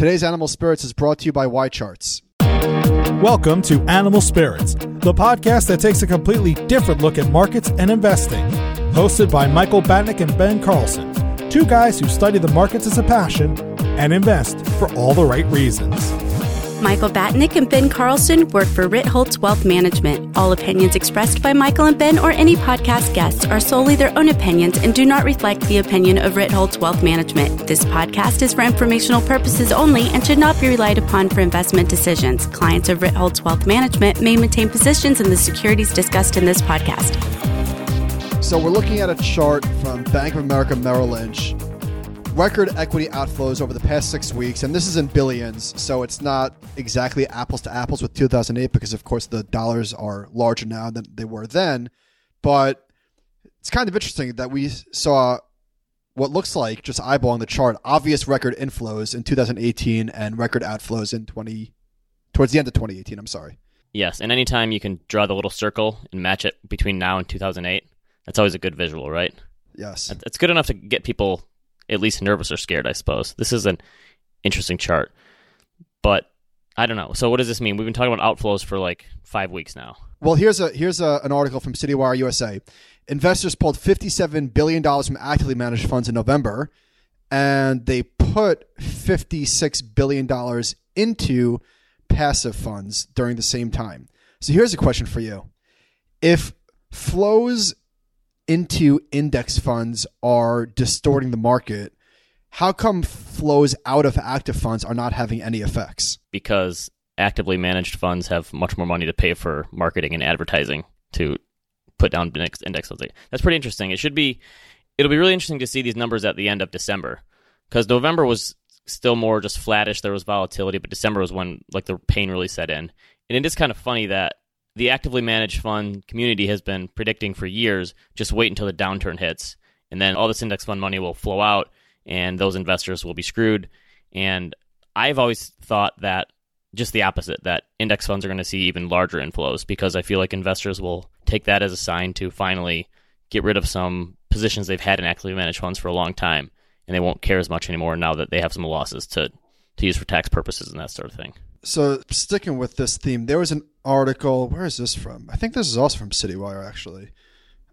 Today's Animal Spirits is brought to you by Y Charts. Welcome to Animal Spirits, the podcast that takes a completely different look at markets and investing. Hosted by Michael Batnick and Ben Carlson, two guys who study the markets as a passion and invest for all the right reasons. Michael Batnick and Ben Carlson work for Ritholtz Wealth Management. All opinions expressed by Michael and Ben or any podcast guests are solely their own opinions and do not reflect the opinion of Ritholtz Wealth Management. This podcast is for informational purposes only and should not be relied upon for investment decisions. Clients of Ritholtz Wealth Management may maintain positions in the securities discussed in this podcast. So we're looking at a chart from Bank of America Merrill Lynch. Record equity outflows over the past six weeks, and this is in billions, so it's not exactly apples to apples with 2008 because, of course, the dollars are larger now than they were then. But it's kind of interesting that we saw what looks like, just eyeballing the chart, obvious record inflows in 2018 and record outflows in 20 towards the end of 2018. I'm sorry. Yes, and anytime you can draw the little circle and match it between now and 2008, that's always a good visual, right? Yes. It's good enough to get people at least nervous or scared, I suppose. This is an interesting chart. But I don't know. So what does this mean? We've been talking about outflows for like five weeks now. Well, here's a here's a, an article from CityWire USA. Investors pulled 57 billion dollars from actively managed funds in November, and they put 56 billion dollars into passive funds during the same time. So here's a question for you: If flows into index funds are distorting the market, how come flows out of active funds are not having any effects? Because actively managed funds have much more money to pay for marketing and advertising to put down index, funds. That's pretty interesting. It should be it'll be really interesting to see these numbers at the end of December because November was still more just flattish. There was volatility, but December was when like the pain really set in. And it is kind of funny that the actively managed fund community has been predicting for years just wait until the downturn hits and then all this index fund money will flow out and those investors will be screwed. And i've always thought that just the opposite that index funds are going to see even larger inflows because i feel like investors will take that as a sign to finally get rid of some positions they've had in actively managed funds for a long time and they won't care as much anymore now that they have some losses to to use for tax purposes and that sort of thing so sticking with this theme, there was an article. Where is this from? I think this is also from CityWire, actually.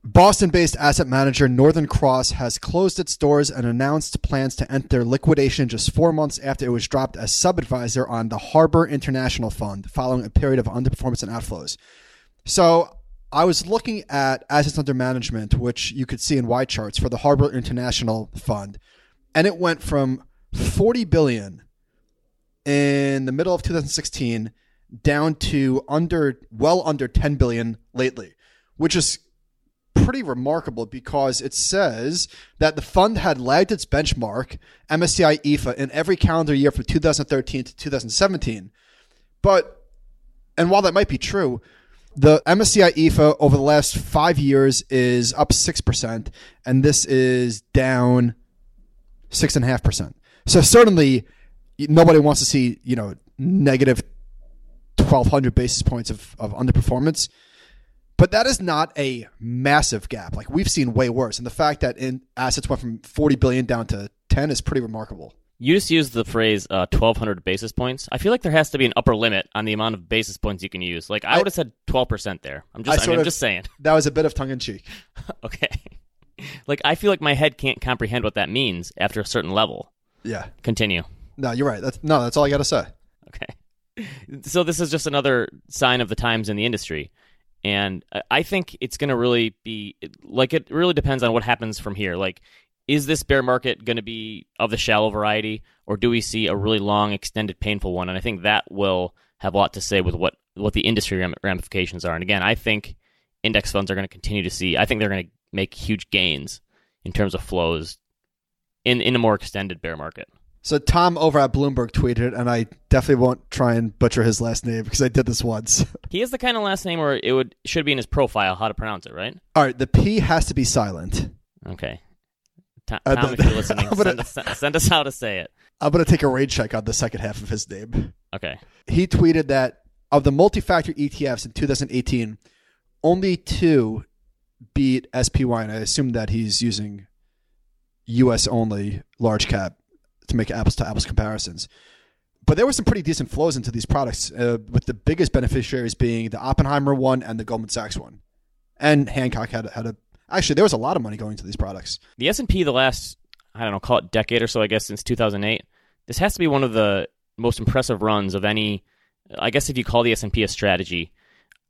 Boston-based asset manager Northern Cross has closed its doors and announced plans to enter liquidation just four months after it was dropped as sub-advisor on the Harbor International Fund, following a period of underperformance and outflows. So I was looking at assets under management, which you could see in Y charts for the Harbor International Fund, and it went from 40 billion in the middle of 2016 down to under well under 10 billion lately, which is pretty remarkable because it says that the fund had lagged its benchmark, MSCI EAFE in every calendar year from 2013 to 2017. But, and while that might be true, the MSCI EAFE over the last five years is up 6%, and this is down 6.5%. So certainly nobody wants to see you know negative 1200 basis points of, of underperformance. But that is not a massive gap. Like we've seen way worse. And the fact that in assets went from 40 billion down to 10 is pretty remarkable. You just used the phrase uh, 1200 basis points. I feel like there has to be an upper limit on the amount of basis points you can use. Like i, would have said 12% there. I'm just I I mean, I'm just saying. That was a bit of tongue-in-cheek okay. Like i feel like my head can't comprehend what that means after a certain level. Yeah. Continue no, you're right. That's no, that's all I got to say. Okay. So this is just another sign of the times in the industry. And I think it's going to really be like it really depends on what happens from here. Like, is this bear market going to be of the shallow variety, or do we see a really long, extended, painful one? And I think that will have a lot to say with what what the industry ramifications are. And again, I think index funds are going to continue to see. I think they're going to make huge gains in terms of flows in in a more extended bear market. So Tom over at Bloomberg tweeted, and I definitely won't try and butcher his last name because I did this once. he has the kind of last name where it would should be in his profile how to pronounce it, right? All right, the P has to be silent. Okay. Tom, uh, the, if you're listening, gonna, send, us, send us how to say it. I'm going to take a raid check on the second half of his name. Okay. He tweeted that of the multi-factor ETFs in 2018, only two beat SPY, and I assume that he's using U.S. only large cap to make apples to apples comparisons. but there were some pretty decent flows into these products, uh, with the biggest beneficiaries being the Oppenheimer one and the Goldman Sachs one, and Hancock had had a actually there was a lot of money going to these products. The S and P the last I don't know call it decade or so I guess since 2008. This has to be one of the most impressive runs of any. I guess if you call the S and P a strategy,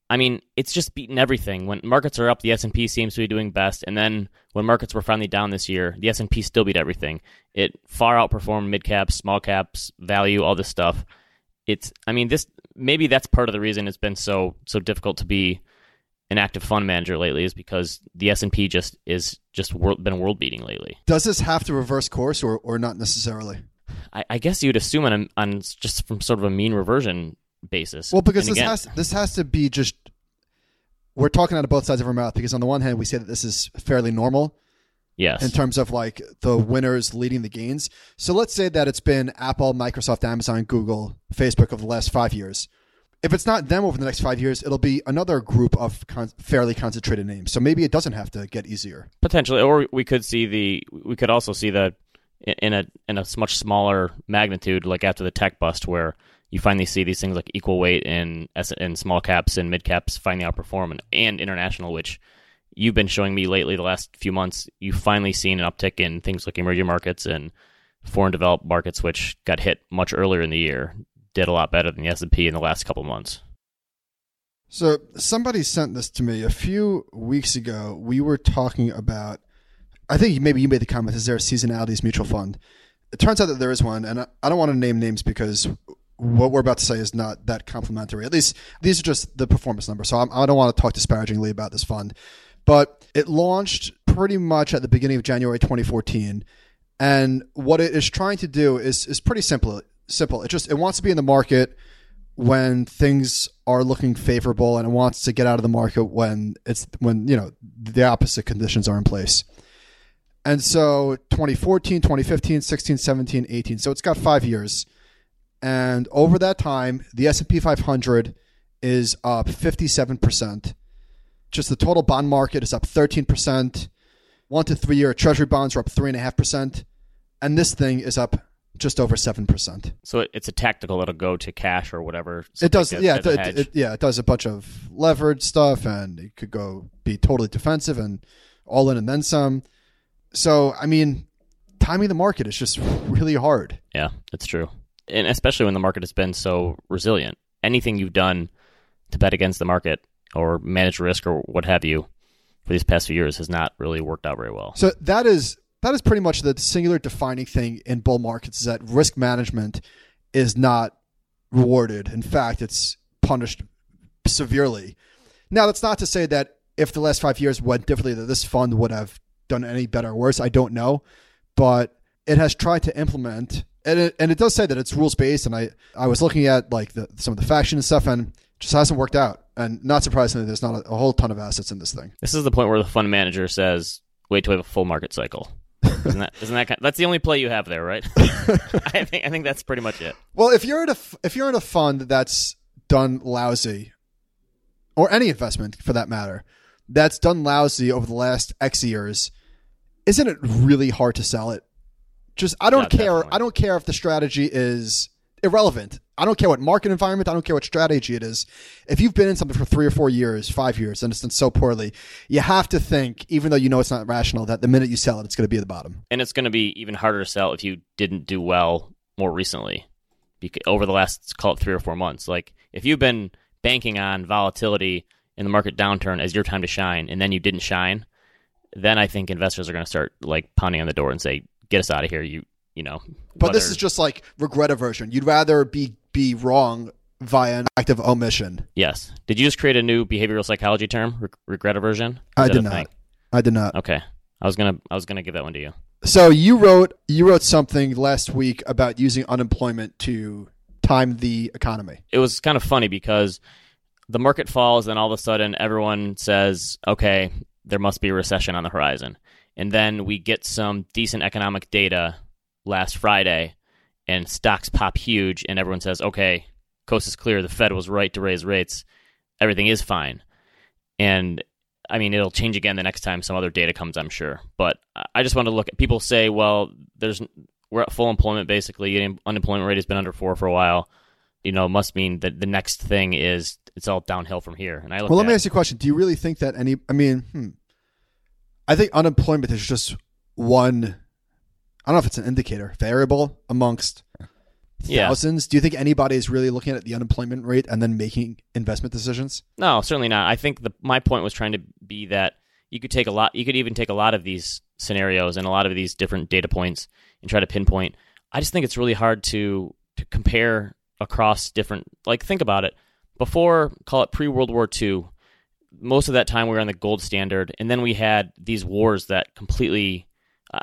I mean it's just beaten everything. When markets are up, the S and P seems to be doing best, and then when markets were finally down this year, the S and P still beat everything. It far outperformed mid caps, small caps, value, all this stuff. It's I mean this maybe that's part of the reason it's been so so difficult to be an active fund manager lately is because the S and P just is just world, been world beating lately. Does this have to reverse course or, or not necessarily? I, I guess you'd assume on on just from sort of a mean reversion basis. Well, because And this again, has this has to be just we're talking out of both sides of our mouth. Because on the one hand, we say that this is fairly normal yes, in terms of like the winners leading the gains. So let's say that it's been Apple, Microsoft, Amazon, Google, Facebook over the last five years. If it's not them over the next five years, it'll be another group of con- fairly concentrated names. So maybe it doesn't have to get easier. potentially, or we could see the we could also see the in a in a much smaller magnitude, like after the tech bust, where you finally see these things like equal weight in in small caps and mid caps finally outperform, and, and international, which you've been showing me lately the last few months. You've finally seen an uptick in things like emerging markets and foreign developed markets, which got hit much earlier in the year, did a lot better than the S and P in the last couple months. So somebody sent this to me a few weeks ago. We were talking about. I think maybe you made the comment: Is there a seasonalities mutual fund? It turns out that there is one, and I don't want to name names because what we're about to say is not that complimentary. At least these are just the performance numbers. So I'm, I don't want to talk disparagingly about this fund, but it launched pretty much at the beginning of January 2014, and what it is trying to do is is pretty simple. Simple. It just it wants to be in the market when things are looking favorable and it wants to get out of the market when it's when you know the opposite conditions are in place and so 2014 2015 16 17 18 so it's got five years and over that time the s&p 500 is up 57% just the total bond market is up 13% one to three year treasury bonds are up 3.5% and this thing is up just over 7% So it's a tactical it'll go to cash or whatever. it does, something yeah, it, it- yeah. It does a bunch of leverage stuff, and it could go be totally defensive and all in and then some. So, I mean, timing the market is just really hard. Yeah, that's true. And especially when the market has been so resilient. Anything you've done to bet against the market or manage risk or what have you for these past few years has not really worked out very well. So that is that is pretty much the singular defining thing in bull markets is that risk management is not rewarded. In fact, it's punished severely. Now, that's not to say that if the last five years went differently, that this fund would have done any better or worse. I don't know, but it has tried to implement, and it, and it does say that it's rules based. And I I was looking at like the, some of the faction and stuff, and it just hasn't worked out. And not surprisingly, there's not a, a whole ton of assets in this thing. This is the point where the fund manager says, "Wait till we have a full market cycle." Isn't that isn't that kind that's the only play you have there, right? I think I think that's pretty much it. Well, if you're in a if you're in a fund that's done lousy, or any investment for that matter, that's done lousy over the last X years, isn't it really hard to sell it? Just I don't care. I don't care if the strategy is irrelevant. I don't care what market environment. I don't care what strategy it is. If you've been in something for three or four years, five years, and it's done so poorly, you have to think, even though you know it's not rational, that the minute you sell it, it's going to be at the bottom. And it's going to be even harder to sell if you didn't do well more recently, over the last call it three or four months. Like if you've been banking on volatility in the market downturn as your time to shine, and then you didn't shine, then I think investors are going to start like pounding on the door and say, "Get us out of here!" You you know. But this is just like regret aversion. You'd rather be be wrong via an act of omission. yes. Did you just create a new behavioral psychology term, Re- regret aversion? Is I did not. thing? I did not. Okay, I was gonna I was gonna give that one to you. So you wrote you wrote something last week about using unemployment to time the economy. it was kind of funny because the market falls and all of a sudden everyone says, okay, there must be a recession on the horizon. And then we get some decent economic data last Friday and stocks pop huge and everyone says, okay, coast is clear. The Fed was right to raise rates. Everything is fine. And I mean, it'll change again the next time some other data comes, I'm sure. But I just want to look at people say, well, there's we're at full employment basically. Unemployment rate has been under four for a while. You know, must mean that the next thing is it's all downhill from here. And I look Well, let me ask you a question. Do you really think that any? I mean, hmm, I think unemployment is just one. I don't know if it's an indicator variable amongst Yeah. thousands. Do you think anybody is really looking at the unemployment rate and then making investment decisions? No, certainly not. I think the my point was trying to be that you could take a lot. You could even take a lot of these scenarios and a lot of these different data points and try to pinpoint. I just think it's really hard to to compare across different. Like think about it. Before, call it pre World War II. Most of that time we were on the gold standard, and then we had these wars that completely.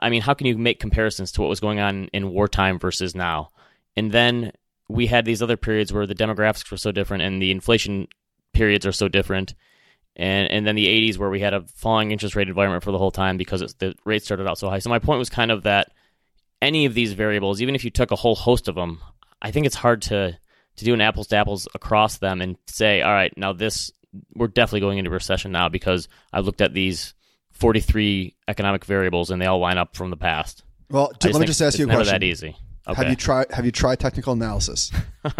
I mean, how can you make comparisons to what was going on in wartime versus now? And then we had these other periods where the demographics were so different and the inflation periods are so different. And and then the 80s where we had a falling interest rate environment for the whole time because it's, the rates started out so high. So my point was kind of that any of these variables, even if you took a whole host of them, I think it's hard to to do an apples to apples across them and say, all right, now this we're definitely going into recession now because I looked at these 43 economic variables and they all line up from the past. Well, I let me just ask it's you a question. that easy. Okay. Have you tried? Have you tried technical analysis?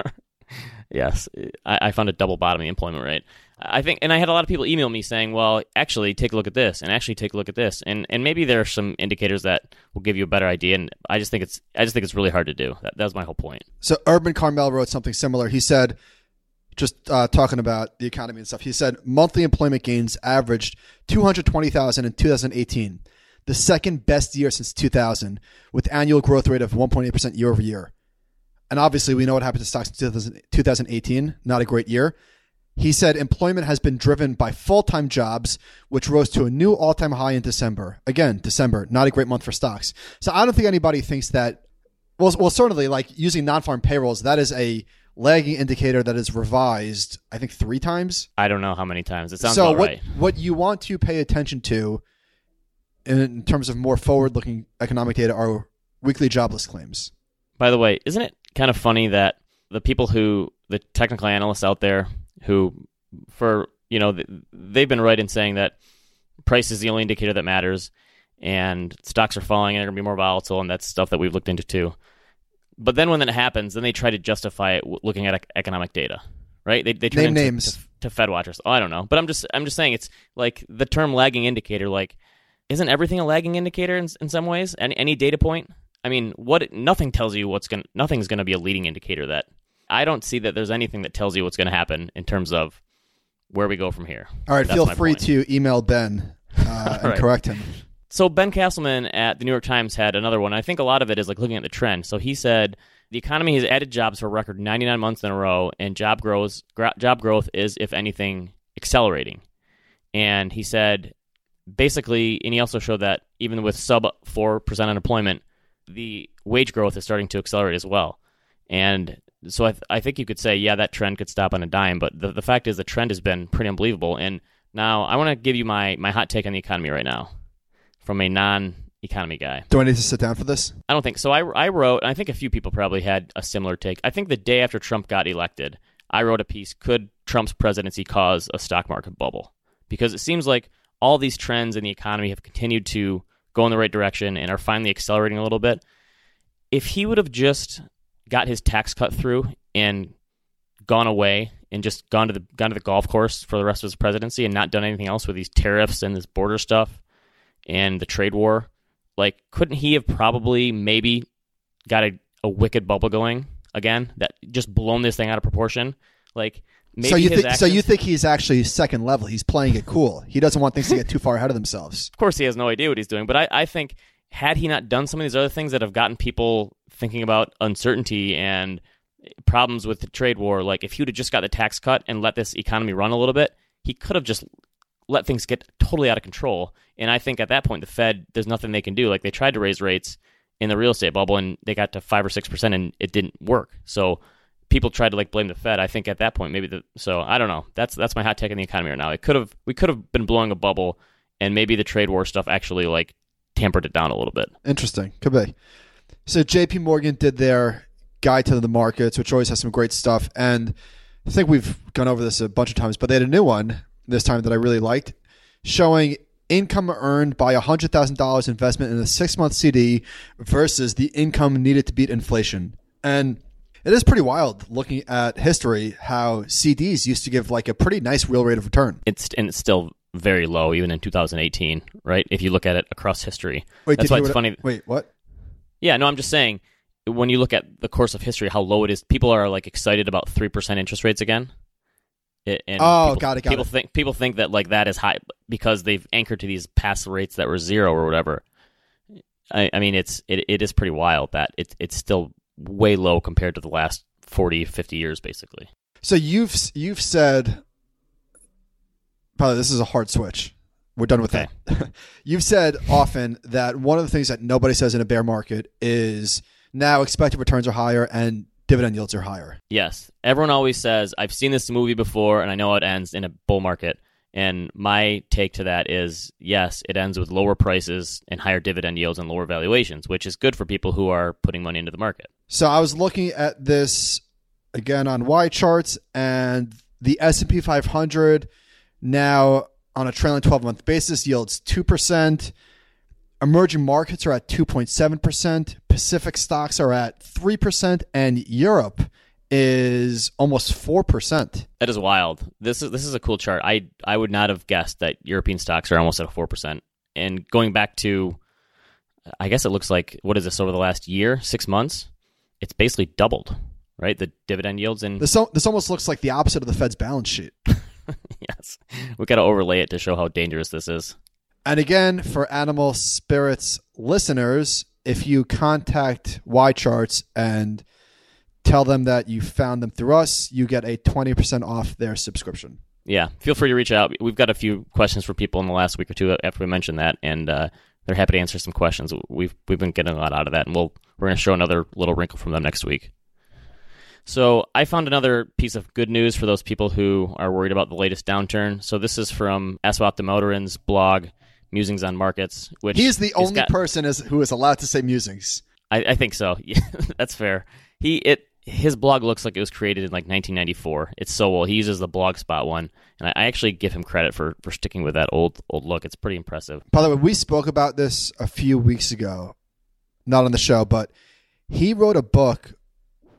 Yes, I, I found a double bottom bottoming employment rate. I think, and I had a lot of people email me saying, "Well, actually, take a look at this, and actually take a look at this, and and maybe there are some indicators that will give you a better idea." And I just think it's, I just think it's really hard to do. That, that was my whole point. So Urban Carmel wrote something similar. He said, just uh, talking about the economy and stuff. He said monthly employment gains averaged two hundred twenty thousand in two thousand eighteen, the second best year since two thousand, with annual growth rate of one point eight percent year over year. And obviously, we know what happened to stocks in 2018. Not a great year. He said employment has been driven by full time jobs, which rose to a new all time high in December. Again, December, not a great month for stocks. So I don't think anybody thinks that. Well, well, certainly, like using non farm payrolls, that is a lagging indicator that is revised, I think, three times. I don't know how many times it sounds so what right. what you want to pay attention to in terms of more forward looking economic data are weekly jobless claims. By the way, isn't it kind of funny that the people who, the technical analysts out there, who, for you know, they've been right in saying that price is the only indicator that matters, and stocks are falling and they're going to be more volatile, and that's stuff that we've looked into too. But then when that happens, then they try to justify it looking at economic data, right? They they turn Name into, names. To, to Fed watchers. Oh, I don't know, but I'm just I'm just saying it's like the term lagging indicator. Like, isn't everything a lagging indicator in, in some ways? Any any data point? I mean, what nothing tells you what's going. Nothing's going to be a leading indicator. That I don't see that there's anything that tells you what's going to happen in terms of where we go from here. All right, That's feel free point. to email Ben uh, and right. correct him. So Ben Casselman at the New York Times had another one. I think a lot of it is like looking at the trend. So he said the economy has added jobs for a record 99 months in a row, and job growth job growth is, if anything, accelerating. And he said basically, and he also showed that even with sub four percent unemployment, the wage growth is starting to accelerate as well. And so I, th- I think you could say, yeah, that trend could stop on a dime. But the, the fact is, the trend has been pretty unbelievable. And now I want to give you my, my hot take on the economy right now from a non economy guy. Do I need to sit down for this? I don't think so. I, I wrote, and I think a few people probably had a similar take. I think the day after Trump got elected, I wrote a piece Could Trump's presidency cause a stock market bubble? Because it seems like all these trends in the economy have continued to go in the right direction and are finally accelerating a little bit. If he would have just got his tax cut through and gone away and just gone to the gone to the golf course for the rest of his presidency and not done anything else with these tariffs and this border stuff and the trade war, like couldn't he have probably maybe got a, a wicked bubble going again that just blown this thing out of proportion? Like maybe so you think so you think he's actually second level. He's playing it cool. He doesn't want things to get too far ahead of themselves. of course he has no idea what he's doing but I, I think had he not done some of these other things that have gotten people thinking about uncertainty and problems with the trade war like if he would have just got the tax cut and let this economy run a little bit he could have just let things get totally out of control and i think at that point the fed there's nothing they can do like they tried to raise rates in the real estate bubble and they got to 5 or 6% and it didn't work so people tried to like blame the fed i think at that point maybe the so i don't know that's that's my hot take on the economy right now it could have we could have been blowing a bubble and maybe the trade war stuff actually like tampered it down a little bit Interesting. Could be. So JP Morgan did their guide to the markets, which always has some great stuff. And I think we've gone over this a bunch of times, but they had a new one this time that I really liked, showing income earned by a hundred thousand dollars investment in a six month CD versus the income needed to beat inflation. And it is pretty wild looking at history how CDs used to give like a pretty nice real rate of return. It's and it's still very low even in 2018, right? If you look at it across history. Wait, That's why it's funny. Wait, what? Yeah, no, I'm just saying when you look at the course of history, how low it is. People are like excited about three percent interest rates again. It, and Oh, people, got it, got people it. think people think that like that is high because they've anchored to these pass rates that were zero or whatever. I, I mean, it's it, it is pretty wild that it's it's still way low compared to the last 40, 50 years, basically. So you've you've said probably this is a hard switch. We're done with Okay. that. you've said often that one of the things that nobody says in a bear market is now expected returns are higher and dividend yields are higher. Yes. Everyone always says, I've seen this movie before and I know it ends in a bull market. And my take to that is yes, it ends with lower prices and higher dividend yields and lower valuations, which is good for people who are putting money into the market. So I was looking at this again on Y charts and the S&P 500 now on a trailing 12 month basis yields 2%. Emerging markets are at 2.7%. Pacific stocks are at 3% and Europe is almost 4%. That is wild. This is this is a cool chart. I I would not have guessed that European stocks are almost at four percent. And going back to, I guess it looks like what is this over the last year, six months? It's basically doubled, right? The dividend yields and This this almost looks like the opposite of the Fed's balance sheet. yes, we got to overlay it to show how dangerous this is. And again, for Animal Spirits listeners, if you contact Y Charts and tell them that you found them through us, you get a 20% off their subscription. Yeah, feel free to reach out. We've got a few questions for people in the last week or two after we mentioned that, and uh, they're happy to answer some questions. We've we've been getting a lot out of that, and we'll we're going to show another little wrinkle from them next week. So I found another piece of good news for those people who are worried about the latest downturn. So this is from Aswath Damodaran's blog, Musings on Markets, which He is the only got- person is, who is allowed to say musings. I, I think so. Yeah, that's fair. He it his blog looks like it was created in like 1994. It's so old. He uses the Blogspot one, and I, I actually give him credit for for sticking with that old old look. It's pretty impressive. By the way, we spoke about this a few weeks ago, not on the show, but he wrote a book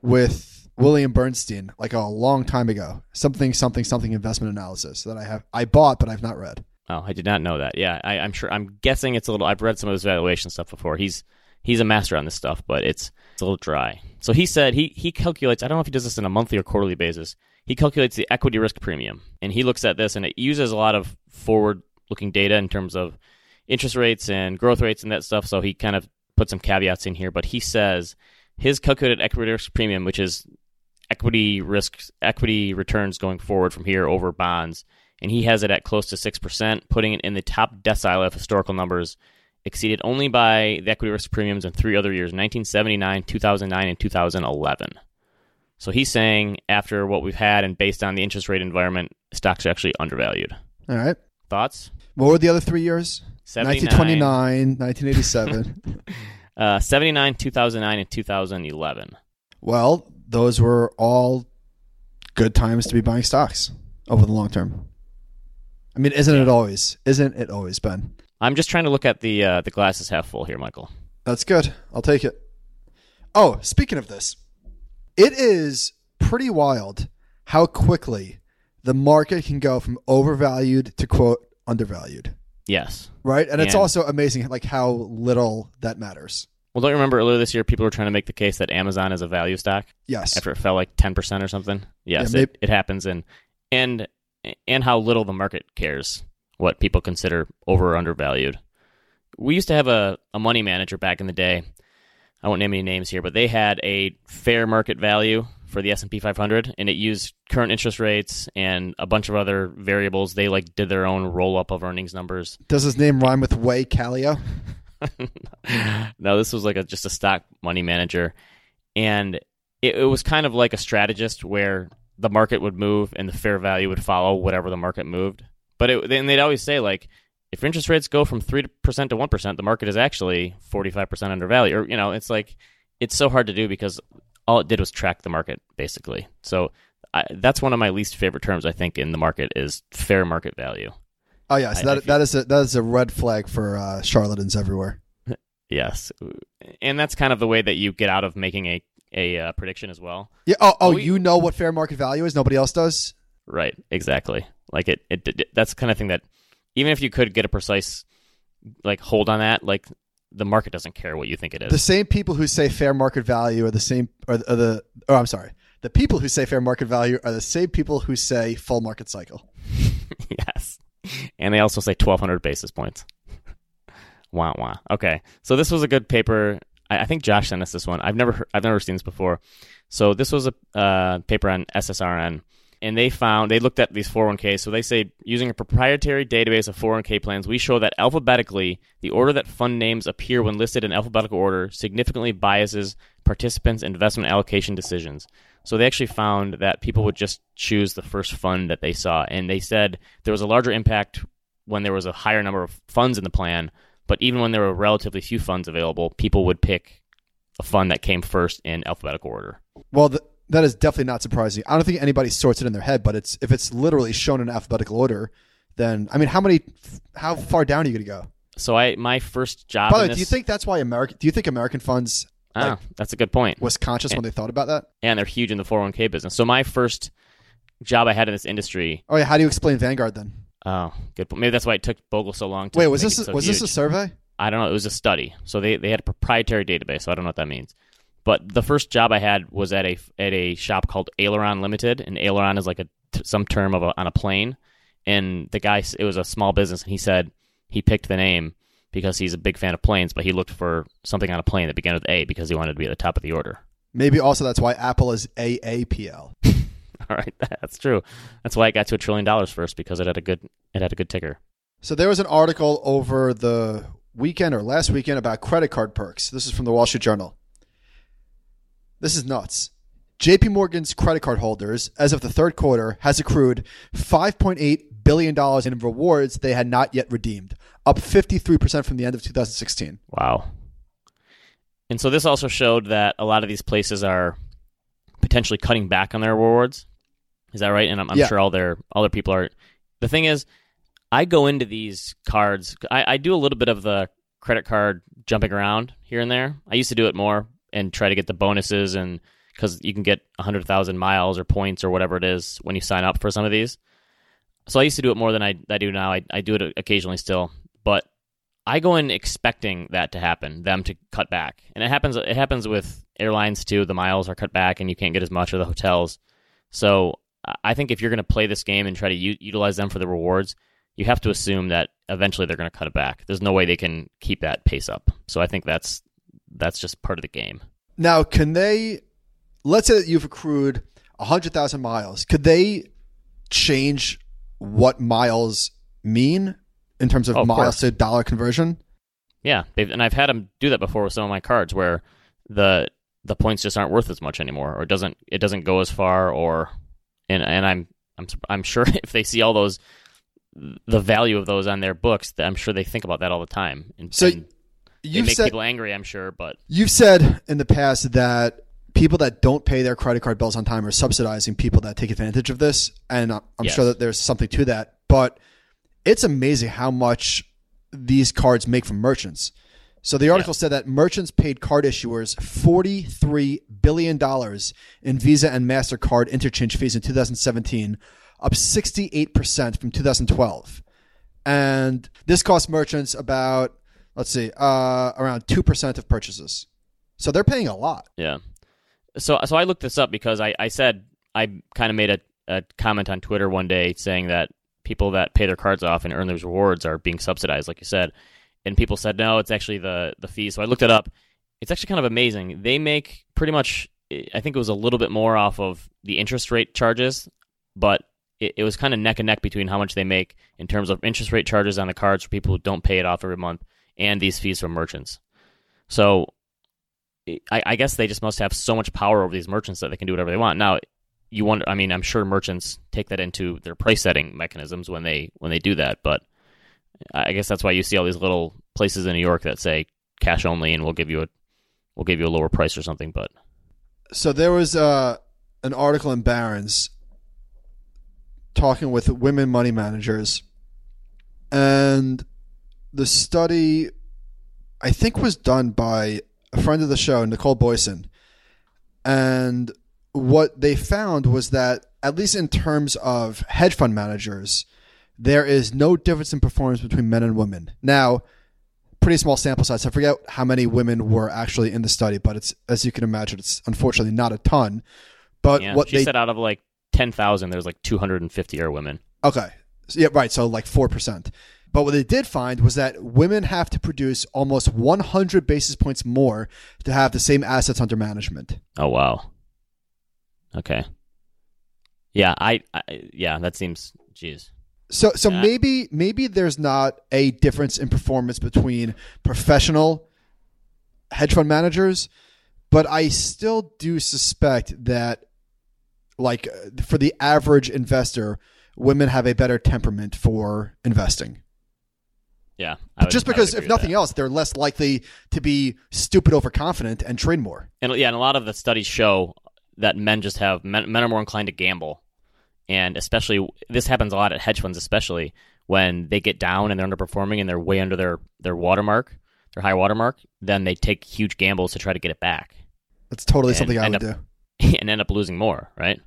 with William Bernstein like a long time ago. Something, something, something investment analysis that I have I bought but I've not read. Oh, I did not know that. Yeah, I, I'm sure. I'm guessing it's a little. I've read some of his valuation stuff before. He's he's a master on this stuff, but it's it's a little dry. So he said he he calculates. I don't know if he does this on a monthly or quarterly basis. He calculates the equity risk premium, and he looks at this, and it uses a lot of forward looking data in terms of interest rates and growth rates and that stuff. So he kind of put some caveats in here, but he says his calculated equity risk premium, which is equity risks, equity returns going forward from here over bonds, and he has it at close to six percent, putting it in the top decile of historical numbers, exceeded only by the equity risk premiums in three other years: 1979, 2009, and 2011. So he's saying after what we've had and based on the interest rate environment, stocks are actually undervalued. All right. Thoughts? What were the other three years? 79, 1929, 1987. uh, 79, 2009, and 2011. well, those were all good times to be buying stocks over the long term. I mean, isn't it always? Isn't it always, Ben? I'm just trying to look at the uh, the glasses half full here, Michael. That's good. I'll take it. Oh, speaking of this, it is pretty wild how quickly the market can go from overvalued to quote undervalued. Yes. Right? And it's also amazing like how little that matters. Well, don't you remember earlier this year people were trying to make the case that Amazon is a value stock Yes. after it fell like 10% or something? Yes, Yeah, it, it happens and and and how little the market cares what people consider over or undervalued. We used to have a, a money manager back in the day. I won't name any names here, but they had a fair market value for the S&P 500 and it used current interest rates and a bunch of other variables. They like did their own roll up of earnings numbers. Does his name rhyme with Way Calio? no, this was like a just a stock money manager, and it, it was kind of like a strategist where the market would move and the fair value would follow whatever the market moved. But it, and they'd always say like, if interest rates go from three percent to one percent, the market is actually forty five percent undervalued. Or you know, it's like it's so hard to do because all it did was track the market basically. So I, that's one of my least favorite terms I think in the market is fair market value. Oh yeah, so that I that is a that is a red flag for uh, charlatans everywhere. Yes, and that's kind of the way that you get out of making a a uh, prediction as well. Yeah. Oh, oh, we- you know what fair market value is? Nobody else does. Right, exactly. Like it, it, it that's the kind of thing that even if you could get a precise like hold on that, like the market doesn't care what you think it is. The same people who say fair market value are the same. Are, are the? Oh, I'm sorry. The people who say fair market value are the same people who say full market cycle. yes, and they also say 1,200 basis points. Wah wah. Okay, so this was a good paper. I, I think Josh sent us this one. I've never heard, I've never seen this before. So this was a uh, paper on SSRN, and they found they looked at these 401k. So they say using a proprietary database of 401k plans, we show that alphabetically the order that fund names appear when listed in alphabetical order significantly biases participants' investment allocation decisions. So they actually found that people would just choose the first fund that they saw, and they said there was a larger impact when there was a higher number of funds in the plan. But even when there were relatively few funds available, people would pick a fund that came first in alphabetical order. Well, th- that is definitely not surprising. I don't think anybody sorts it in their head, but it's if it's literally shown in alphabetical order, then I mean, how many? How far down are you going to go? So I my first job. By the way, do you think that's why American? Do you think American funds Ah, like, that's a good point. was conscious when they thought about that? And they're huge in the 401k business. So my first job I had in this industry. Oh yeah, how do you explain Vanguard then? Oh, good. point. Maybe that's why it took Bogle so long. to Wait, was this it so was this a survey? I don't know. It was a study. So they, they had a proprietary database. So I don't know what that means. But the first job I had was at a at a shop called Aileron Limited, and Aileron is like a some term of a, on a plane. And the guy, it was a small business, and he said he picked the name because he's a big fan of planes, but he looked for something on a plane that began with A because he wanted to be at the top of the order. Maybe also that's why Apple is AAPL. All right, that's true. That's why it got to a trillion dollars first because it had a good it had a good ticker. So there was an article over the weekend or last weekend about credit card perks. This is from the Wall Street Journal. This is nuts. JP Morgan's credit card holders, as of the third quarter, has accrued $5.8 billion in rewards they had not yet redeemed, up 53% from the end of 2016. Wow. And so this also showed that a lot of these places are potentially cutting back on their rewards. Is that right? And I'm, I'm Yeah. sure all their all their people are. The thing is, I go into these cards. I, I do a little bit of the credit card jumping around here and there. I used to do it more and try to get the bonuses and because you can get hundred thousand miles or points or whatever it is when you sign up for some of these. So I used to do it more than I, I do now. I, I do it occasionally still, but I go in expecting that to happen, them to cut back, and it happens. It happens with airlines too. The miles are cut back, and you can't get as much of the hotels. So I- think if you're going to play this game and try to u- utilize them for the rewards, you have to assume that eventually they're going to cut it back. There's no way they can keep that pace up. So I think that's that's just part of the game. Now, can they, let's say that you've accrued 100,000 miles, could they change what miles mean in terms of Oh, of miles course. to dollar conversion? Yeah, they've, and I've had them do that before with some of my cards where the the points just aren't worth as much anymore, or it doesn't it doesn't go as far, or and and I'm I'm I'm sure if they see all those the value of those on their books, I'm sure they think about that all the time. And, So and You've make said, people angry, I'm sure, but You've said in the past that people that don't pay their credit card bills on time are subsidizing people that take advantage of this, and I'm Yes. sure that there's something to that. But it's amazing how much these cards make from merchants. So the article said that merchants paid card issuers $43 billion in Visa and MasterCard interchange fees in 2017, up 68% from 2012. And this cost merchants about, let's see, uh, around 2% of purchases. So they're paying a lot. Yeah. So so I looked this up because I, I said I kind of made a, a comment on Twitter one day saying that people that pay their cards off and earn those rewards are being subsidized, like you said. And people said no, it's actually the the fee. So I looked it up. It's actually kind of amazing. They make pretty much I think it was a little bit more off of the interest rate charges, but it, it was kind of neck and neck between how much they make in terms of interest rate charges on the cards for people who don't pay it off every month and these fees from merchants. So I, I guess they just must have so much power over these merchants that they can do whatever they want. Now, you wonder. I mean, I'm sure merchants take that into their price setting mechanisms when they when they do that. But I guess that's why you see all these little places in New York that say cash only, and we'll give you a we'll give you a lower price or something. But So there was uh, an article in Barron's talking with women money managers, and the study, I think, was done by a friend of the show, Nicole Boyson. And what they found was that, at least in terms of hedge fund managers, there is no difference in performance between men and women. Now, pretty small sample size. I forget how many women were actually in the study, but it's as you can imagine, it's unfortunately not a ton. But Yeah, what she they said out of like ten thousand, there's like two hundred and fifty are women. Okay. So, yeah, right. So like 4%. But what they did find was that women have to produce almost 100 basis points more to have the same assets under management. Oh wow. Okay. Yeah, I, I yeah, that seems jeez. So so Yeah. maybe maybe there's not a difference in performance between professional hedge fund managers, but I still do suspect that like for the average investor, women have a better temperament for investing. Yeah. Would- just because if nothing else they're less likely to be stupid overconfident and trade more And yeah, and a lot of the studies show that men just have men, men are more inclined to gamble, and especially this happens a lot at hedge funds, especially when they get down and they're underperforming and they're way under their their watermark, their high watermark. Then they take huge gambles to try to get it back, that's totally something i would up- do and end up losing more. Right?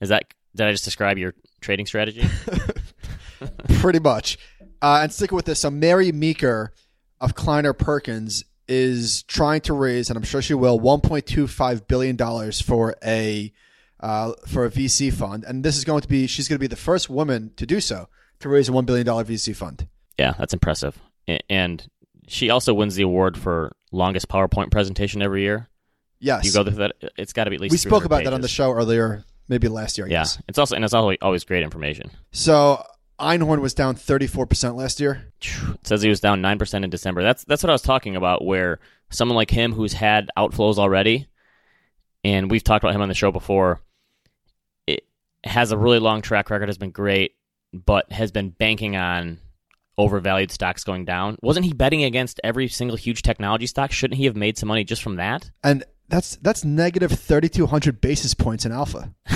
Is that did I just describe your trading strategy? pretty much uh, and sticking with this so mary meeker of kleiner perkins is trying to raise and i'm sure she will 1.25 billion dollars for a uh, for a vc fund and this is going to be she's going to be the first woman to do so to raise a $1 billion vc fund yeah, that's impressive. And she also wins the award for longest PowerPoint presentation every year. yes You go through that; it's got to be at least. we spoke 300 about that on the show earlier maybe last year I Yeah, guess. it's also and it's always always great information. so einhorn was down 34% last year It says he was down nine percent in December. That's that's what I was talking about. Where someone like him, who's had outflows already, and we've talked about him on the show before, has a really long track record, has been great, but has been banking on overvalued stocks going down. Wasn't he betting against every single huge technology stock? Shouldn't he have made some money just from that? and that's that's negative 3200 basis points in alpha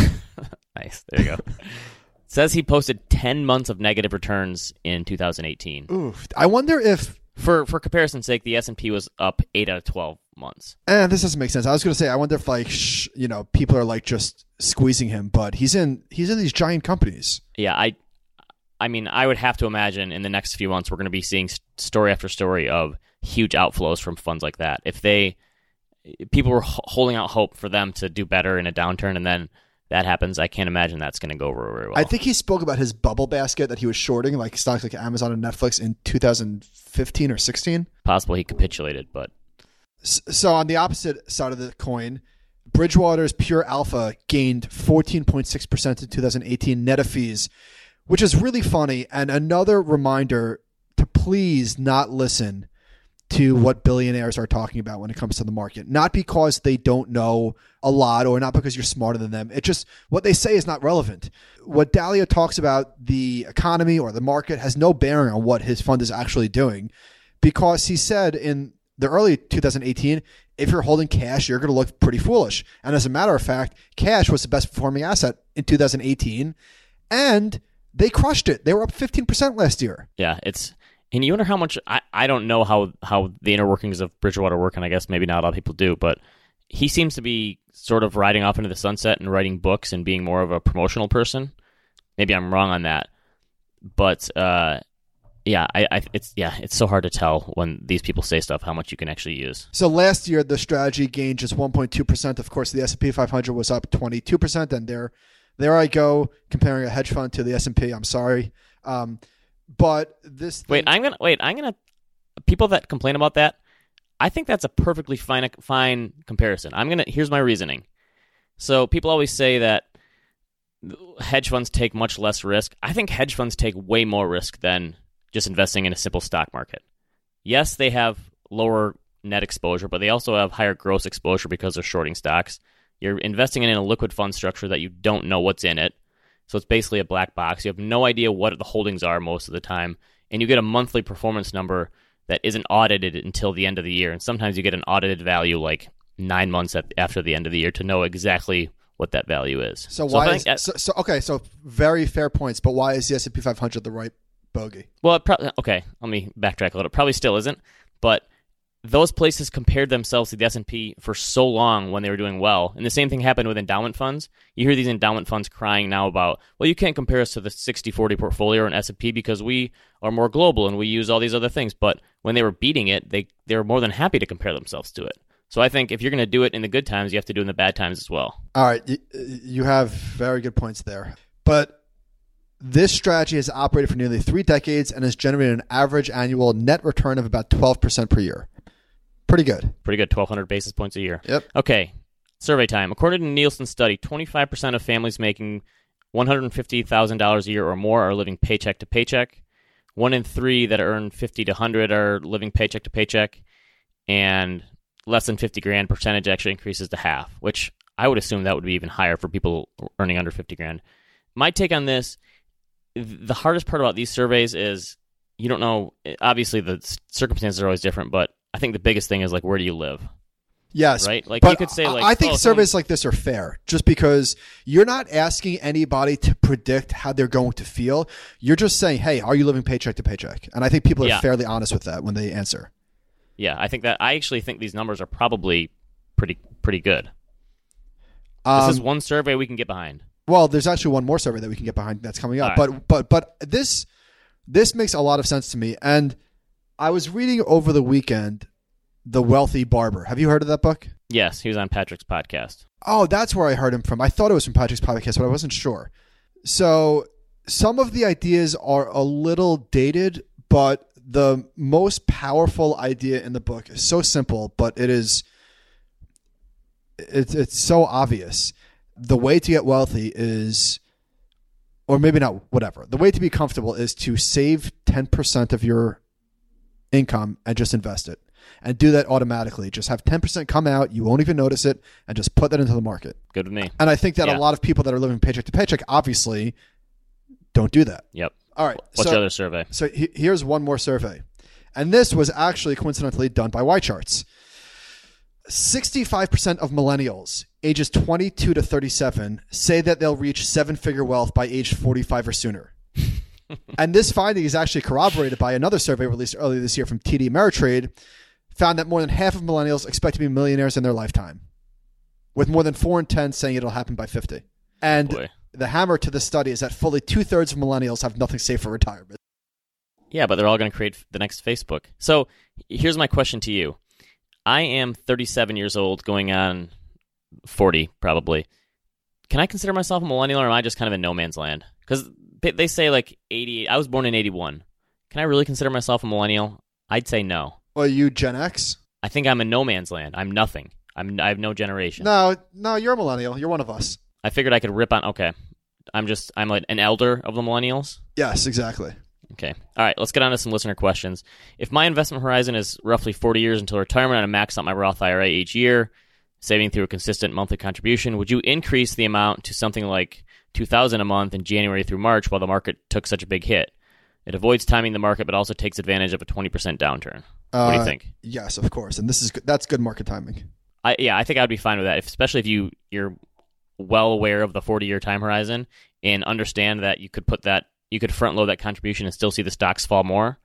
Nice. There you go. Says he posted ten months of negative returns in 2018. Oof. i wonder if For for comparison's sake, the S and P was up eight out of 12 months. eh, this doesn't make sense i was going to say i wonder if like sh- you know people are like just squeezing him but he's in he's in these giant companies yeah, I, I mean, I would have to imagine in the next few months we're going to be seeing story after story of huge outflows from funds like that. If they, people were h- holding out hope for them to do better in a downturn, and then that happens, I can't imagine that's going to go over very well. i think he spoke about his bubble basket that he was shorting like stocks like amazon and netflix in 2015 or 16 possible he capitulated, but So on the opposite side of the coin, Bridgewater's pure alpha gained 14.6% in 2018 net of fees, which is really funny and another reminder to please not listen to what billionaires are talking about when it comes to the market. Not because they don't know a lot or not because you're smarter than them. It's just what they say is not relevant. What Dalio talks about the economy or the market has no bearing on what his fund is actually doing because he said in the early 2018 if you're holding cash you're going to look pretty foolish and as a matter of fact cash was the best performing asset in 2018 and they crushed it they were up 15% last year yeah, it's and you wonder how much I, I don't know how how the inner workings of Bridgewater work, and I guess maybe not a lot of people do, but he seems to be sort of riding off into the sunset and writing books and being more of a promotional person. Maybe I'm wrong on that, but uh, yeah, I, I it's yeah, it's so hard to tell when these people say stuff how much you can actually use. so last year the strategy gained just 1.2% of course the S&P 500 was up 22% and there there I go comparing a hedge fund to the S&P I'm sorry um, but this Wait, I'm gonna wait. I'm gonna people that complain about that. I think that's a perfectly fine fine comparison. I'm gonna here's my reasoning. So people always say that hedge funds take much less risk. I think hedge funds take way more risk than just investing in a simple stock market. Yes, they have lower net exposure, but they also have higher gross exposure because they're shorting stocks. You're investing in a liquid fund structure that you don't know what's in it. So it's basically a black box. You have no idea what the holdings are most of the time, and you get a monthly performance number that isn't audited until the end of the year. And sometimes you get an audited value like nine months at, after the end of the year to know exactly what that value is. so I why is, that- so, so okay so very fair points but why is the S&P 500 the right bogey. Well, it pro- okay. Let me backtrack a little. It probably still isn't, but those places compared themselves to the S&P for so long when they were doing well. And the same thing happened with endowment funds. You hear these endowment funds crying now about, well, you can't compare us to the 60/40 portfolio in S&P because we are more global and we use all these other things. But when they were beating it, they they were more than happy to compare themselves to it. So I think if you're going to do it in the good times, you have to do it in the bad times as well. All right, you have very good points there. But this strategy has operated for nearly three decades and has generated an average annual net return of about 12% per year. Pretty good. Pretty good 1200 basis points a year. Yep. Okay, survey time. According to Nielsen study, 25% of families making $150,000 a year or more are living paycheck to paycheck. One in three that earn 50 to 100 are living paycheck to paycheck, and less than 50 grand percentage actually increases to half, which I would assume that would be even higher for people earning under 50 grand. My take on this, the hardest part about these surveys is you don't know. Obviously, the circumstances are always different, but I think the biggest thing is like where do you live? Yes, Right? Like, you could say, like, I think oh, surveys like this are fair, just because you're not asking anybody to predict how they're going to feel. You're just saying, "Hey, are you living paycheck to paycheck?" And I think people are Yeah. fairly honest with that when they answer. Yeah, I think that I actually think these numbers are probably pretty pretty good. Um, This is one survey we can get behind. Well, there's actually one more survey that we can get behind that's coming up. Right. But but but this this makes a lot of sense to me. And I was reading over the weekend The Wealthy Barber. Have you heard of that book? Yes, he was on Patrick's podcast. Oh, that's where I heard him from. I thought it was from Patrick's podcast, but I wasn't sure. So some of the ideas are a little dated, but the most powerful idea in the book is so simple, but it is it's it's so obvious. The way to get wealthy is or maybe not whatever. The way to be comfortable is to save 10% of your income and just invest it. And do that automatically. Just have 10% come out, you won't even notice it, and just put that into the market. Good with me. And I think that Yeah. a lot of people that are living paycheck to paycheck obviously don't do that. Yep. All right. What's so, the other survey? so he- here's one more survey. And this was actually coincidentally done by Y Charts. 65% of millennials ages 22 to 37 say that they'll reach seven figure wealth by age 45 or sooner. And this finding is actually corroborated by another survey released earlier this year from TD Ameritrade, found that more than half of millennials expect to be millionaires in their lifetime, with more than 4 in 10 saying it'll happen by 50. And Boy. the hammer to this study is that fully two thirds of millennials have nothing saved for retirement. Yeah, but they're all going to create the next Facebook. So here's my question to you. I am 37 years old, going on 40 probably. Can I consider myself a millennial, or am I just kind of in no man's land? Because they say like 88. I was born in 81. Can I really consider myself a millennial? I'd say no. Well, you Gen X? I think I'm in no man's land. I'm nothing. I'm I have no generation. No, no, you're a millennial. You're one of us. I figured I could rip on. Okay, I'm just I'm like an elder of the millennials. Yes, exactly. Okay. All right, let's get on to some listener questions. If my investment horizon is roughly 40 years until retirement and I max out my Roth IRA each year, saving through a consistent monthly contribution, would you increase the amount to something like 2000 a month in January through March while the market took such a big hit? It avoids timing the market but also takes advantage of a 20% downturn. what do you Uh, think? Yes, of course. And this is that's good market timing. I yeah, I think I'd be fine with that, if, especially if you you're well aware of the 40 year time horizon and understand that you could put that you could front load that contribution and still see the stocks fall more.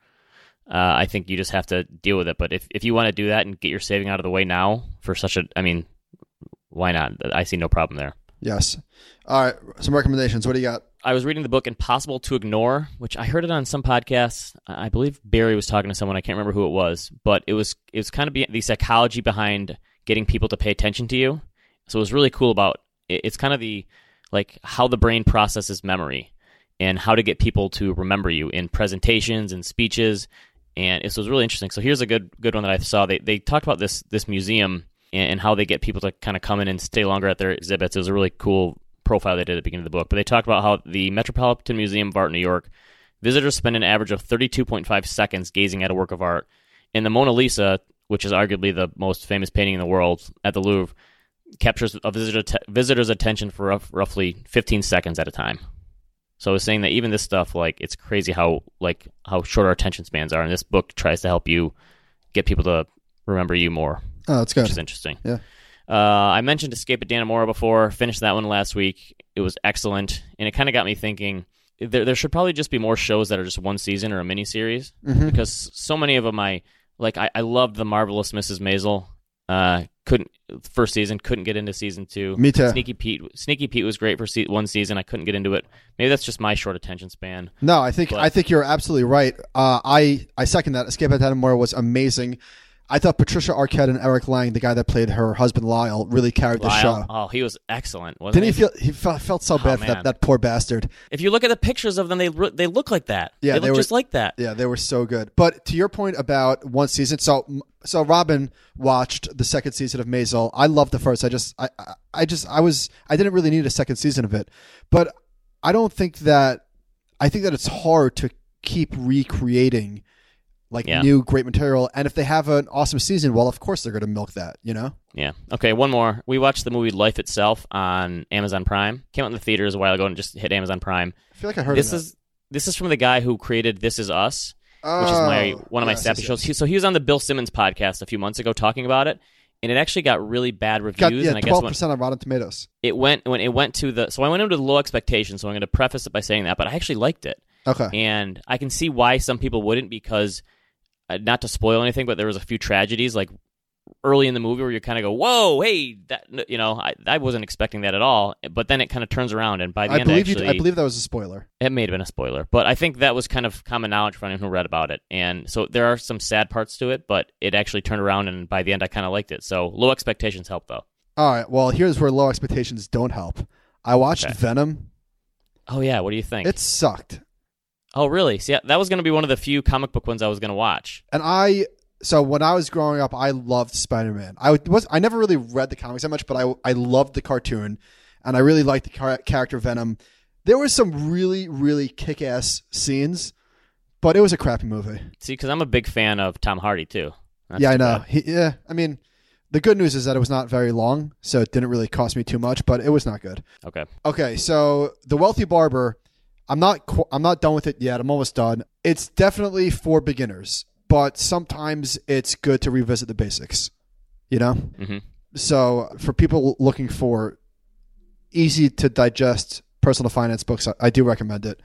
Uh, I think you just have to deal with it. But if if you want to do that and get your saving out of the way now for such a, I mean, why not? I see no problem there. Yes. All right. Some recommendations. What do you got? I was reading the book Impossible to Ignore, which I heard it on some podcasts. I believe Barry was talking to someone. I can't remember who it was, but it was it was kind of the psychology behind getting people to pay attention to you. So it was really cool about it, it's kind of the like how the brain processes memory and how to get people to remember you in presentations and speeches. And it was really interesting. So here's a good good one that I saw. They they talked about this this museum and, and how they get people to kind of come in and stay longer at their exhibits. It was a really cool profile they did at the beginning of the book. But they talked about how the Metropolitan Museum of Art in New York visitors spend an average of 32.5 seconds gazing at a work of art. And the Mona Lisa, which is arguably the most famous painting in the world at the Louvre, captures a visitor t- visitor's attention for rough, roughly 15 seconds at a time. So I was saying that even this stuff, like it's crazy how like how short our attention spans are, and this book tries to help you get people to remember you more, Oh, that's good. which is interesting. Yeah. Uh, I mentioned Escape at Dannemora before. Finished that one last week. It was excellent, and it kind of got me thinking. there there should probably just be more shows that are just one season or a mini series Mm-hmm. because so many of them I like. I, I loved the marvelous Mrs. Maisel. Uh, couldn't first season couldn't get into season two. Me too. Sneaky Pete, Sneaky Pete was great for se- one season. I couldn't get into it. Maybe that's just my short attention span. No, I think But- I think you're absolutely right. Uh, I I second that. Escape at Dannemora was amazing. I thought Patricia Arquette and Eric Lange, the guy that played her husband Lyle, really carried the Lyle, show. oh, he was excellent. Wasn't Didn't he feel he felt, felt so oh, bad for that, that poor bastard? If you look at the pictures of them, they they look like that. Yeah, they they look were- just like that. Yeah, they were so good. But to your point about one season, so so Robin watched the second season of Maisel. I loved the first. I just I- I just I was I didn't really need a second season of it. But I don't think that I think that it's hard to keep recreating like Yeah. new great material. And if they have an awesome season, well, of course they're going to milk that. You know. Yeah. Okay, one more. We watched the movie Life Itself on Amazon Prime. Came out in the theaters a while ago and just hit Amazon Prime. I feel like I heard This of is this is from the guy who created This Is Us, that. which is my Oh, one of my yes, sappy yes, shows. He, so he was on the Bill Simmons podcast a few months ago talking about it, and it actually got really bad reviews. Got, yeah, and I guess twelve when percent on Rotten Tomatoes. it went when it went to the so I went into the low expectations. So I'm going to preface it by saying that, but I actually liked it. Okay. and I can see why some people wouldn't because uh, not to spoil anything, but there was a few tragedies like early in the movie where you kind of go, "Whoa, hey, that you know, I, I wasn't expecting that at all." But then it kind of turns around, and by the I end, believe actually, you. I believe that was a spoiler. it may have been a spoiler, but I think that was kind of common knowledge for anyone who read about it. And so there are some sad parts to it, but it actually turned around, and by the end, I kind of liked it. So low expectations help, though. All right. Well, here's where low expectations don't help. I watched Okay. Venom. Oh yeah, what do you think? It sucked. Oh really? See, that was going to be one of the few comic book ones I was going to watch. And I so when I was growing up, I loved Spider Man. I was I never really read the comics that much, but I I loved the cartoon, and I really liked the char- character Venom. There were some really really kick ass scenes, but it was a crappy movie. See, because I'm a big fan of Tom Hardy too. That's yeah, I know. He, yeah, I mean, the good news is that it was not very long, so it didn't really cost me too much, but it was not good. Okay. Okay, so the wealthy barber, I'm not qu- I'm not done with it yet. I'm almost done. It's definitely for beginners, but sometimes it's good to revisit the basics. You know, hmm so for people looking for easy to digest personal finance books, I, I do recommend it.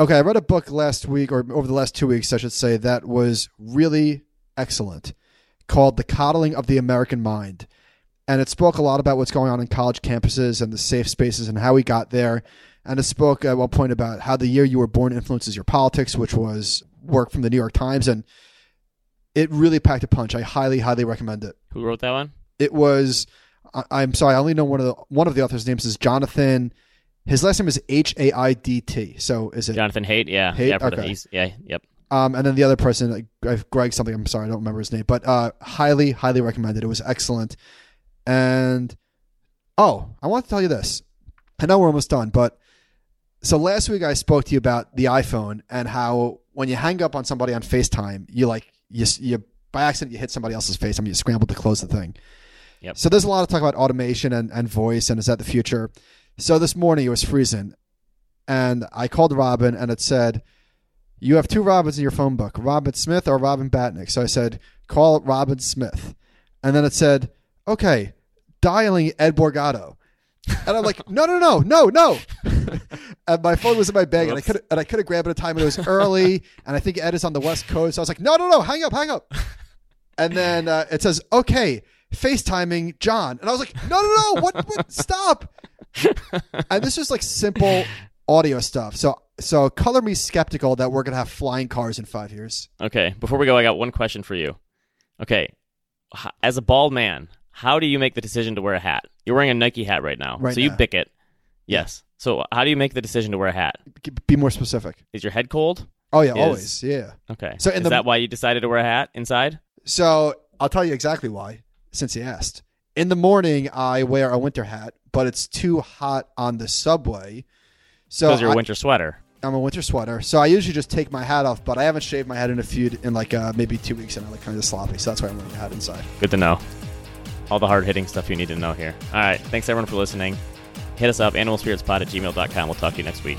Okay, I read a book last week or over the last two weeks, I should say, that was really excellent, called "The Coddling of the American Mind." and it spoke a lot about what's going on in college campuses and the safe spaces and how we got there. And it spoke at one point about how the year you were born influences your politics, which was work from the New York Times, and it really packed a punch. I highly, highly recommend it. Who wrote that one? It was. I, I'm sorry, I only know one of the one of the authors' names is Jonathan. His last name is H A I D T. So is it? Jonathan Haidt. Yeah. Haidt? Yeah. I've heard of Okay. yeah. Yep. Um, and then the other person, uh, Greg something. I'm sorry, I don't remember his name, but uh, highly, highly recommended. It was excellent. And oh, I want to tell you this. I know we're almost done, but so last week I spoke to you about the iPhone and how when you hang up on somebody on FaceTime, you like you you by accident you hit somebody else's face. I mean, you scramble to close the thing. Yep. So there's a lot of talk about automation and, and voice and is that the future? So this morning it was freezing, and I called Robin and it said you have two Robins in your phone book, Robin Smith or Robin Batnick. So I said, call Robin Smith. And then it said, okay, dialing Ed Borgato. And I'm like, no, no, no, no, no. And my phone was in my bag, and I could and I could have grabbed it at a time, and it was early, and I think Ed is on the West Coast. So I was like, no, no, no, hang up, hang up. And then uh, it says, okay, FaceTiming John, and I was like, no, no, no, what, what stop. and this is like simple audio stuff. So so color me skeptical that we're gonna have flying cars in five years. Okay. Before we go, I got one question for you. Okay. As a bald man, how do you make the decision to wear a hat? You're wearing a Nike hat right now. Right so you now. pick it. Yes. So how do you make the decision to wear a hat? Be more specific. Is your head cold? Oh yeah, Is- always. Yeah. Okay. So in is the- that why you decided to wear a hat inside? So I'll tell you exactly why, since you asked. In the morning, I wear a winter hat, but it's too hot on the subway. So Because you're a I, winter sweater. I'm a winter sweater, so I usually just take my hat off. But I haven't shaved my head in a few, in like uh, maybe two weeks, and I look kind of sloppy. So that's why I'm wearing the hat inside. Good to know. All the hard hitting stuff you need to know here. All right. Thanks everyone for listening. Hit us up, animalspiritspod at gmail.com. We'll talk to you next week.